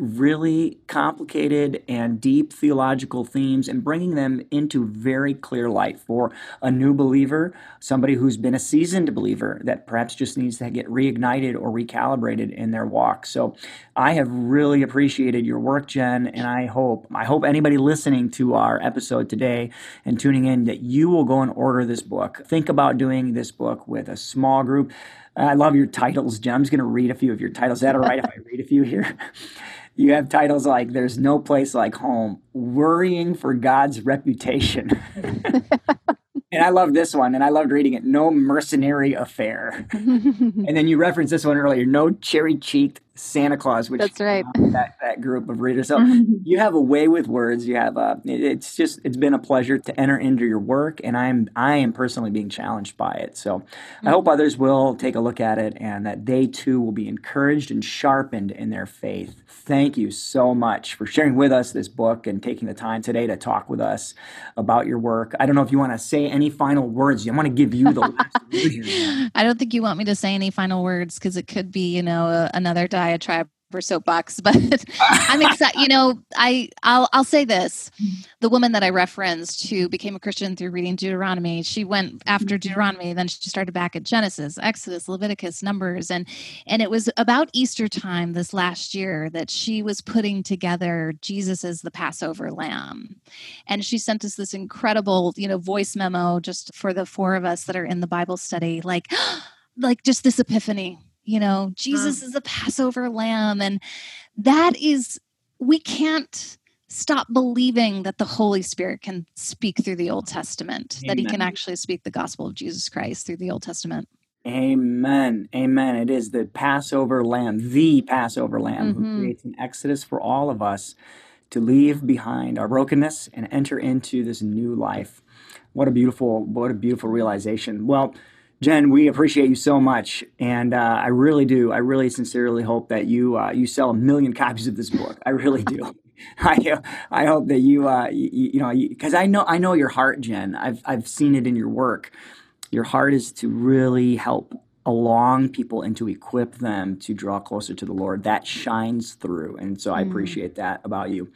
really complicated and deep theological themes and bringing them into very clear light for a new believer, somebody who's been a seasoned believer that perhaps just needs to get reignited or recalibrated in their walk. So I have really appreciated your work, Jen, and I hope I hope anybody listening to our episode today and tuning in that you will go and order this book. Think about doing this book with a small group. I love your titles, Jen. I'm just going to read a few of your titles. Is that all right if I read a few here? [LAUGHS] You have titles like There's No Place Like Home, Worrying for God's Reputation. [LAUGHS] and I love this one, and I loved reading it No Mercenary Affair. [LAUGHS] and then you referenced this one earlier No Cherry Cheeked Santa Claus, which that's right. [LAUGHS] that, that group of readers. So [LAUGHS] you have a way with words. You have a. It's just it's been a pleasure to enter into your work, and I'm I am personally being challenged by it. So mm-hmm. I hope others will take a look at it, and that they too will be encouraged and sharpened in their faith. Thank you so much for sharing with us this book and taking the time today to talk with us about your work. I don't know if you want to say any final words. I want to give you the last word here. [LAUGHS] I don't think you want me to say any final words because it could be, you know, another diatribe for soapbox, [LAUGHS] but I'm excited. You know, I I'll I'll say this: the woman that I referenced who became a Christian through reading Deuteronomy, she went after mm-hmm. Deuteronomy, then she started back at Genesis, Exodus, Leviticus, Numbers, and and it was about Easter time this last year that she was putting together Jesus as the Passover lamb, and she sent us this incredible, you know, voice memo just for the four of us that are in the Bible study, like. [GASPS] like just this epiphany you know jesus is a passover lamb and that is we can't stop believing that the holy spirit can speak through the old testament Amen. that he can actually speak the gospel of jesus christ through the old testament Amen. Amen. It is the Passover lamb, the Passover lamb, mm-hmm. who creates an exodus for all of us to leave behind our brokenness and enter into this new life. What a beautiful, what a beautiful realization. Well, Jen, we appreciate you so much, and uh, I really do. I really sincerely hope that you uh, you sell a million copies of this book. I really do. [LAUGHS] I I hope that you uh, you, you know because I know I know your heart, Jen. I've I've seen it in your work. Your heart is to really help along people and to equip them to draw closer to the Lord. That shines through, and so I mm. appreciate that about you.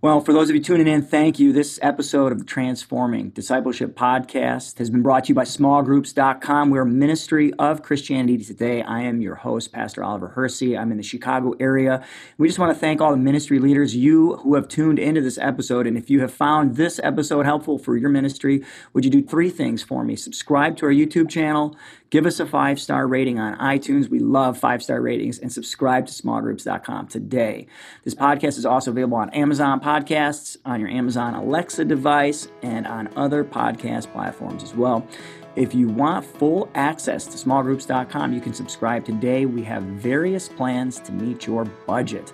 Well, for those of you tuning in, thank you. This episode of the Transforming Discipleship Podcast has been brought to you by smallgroups.com. We're a ministry of Christianity Today. I am your host, Pastor Oliver Hersey. I'm in the Chicago area. We just want to thank all the ministry leaders, you who have tuned into this episode. And if you have found this episode helpful for your ministry, would you do three things for me? Subscribe to our YouTube channel, Give us a five star rating on iTunes. We love five star ratings and subscribe to smallgroups.com today. This podcast is also available on Amazon Podcasts, on your Amazon Alexa device, and on other podcast platforms as well. If you want full access to smallgroups.com, you can subscribe today. We have various plans to meet your budget.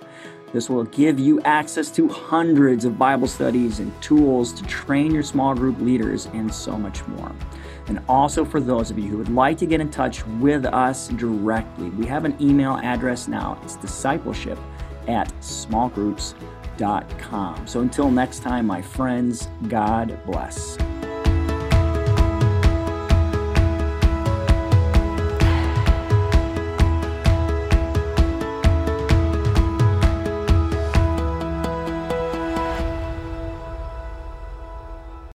This will give you access to hundreds of Bible studies and tools to train your small group leaders and so much more. And also for those of you who would like to get in touch with us directly, we have an email address now. It's discipleship at smallgroups.com. So until next time, my friends, God bless.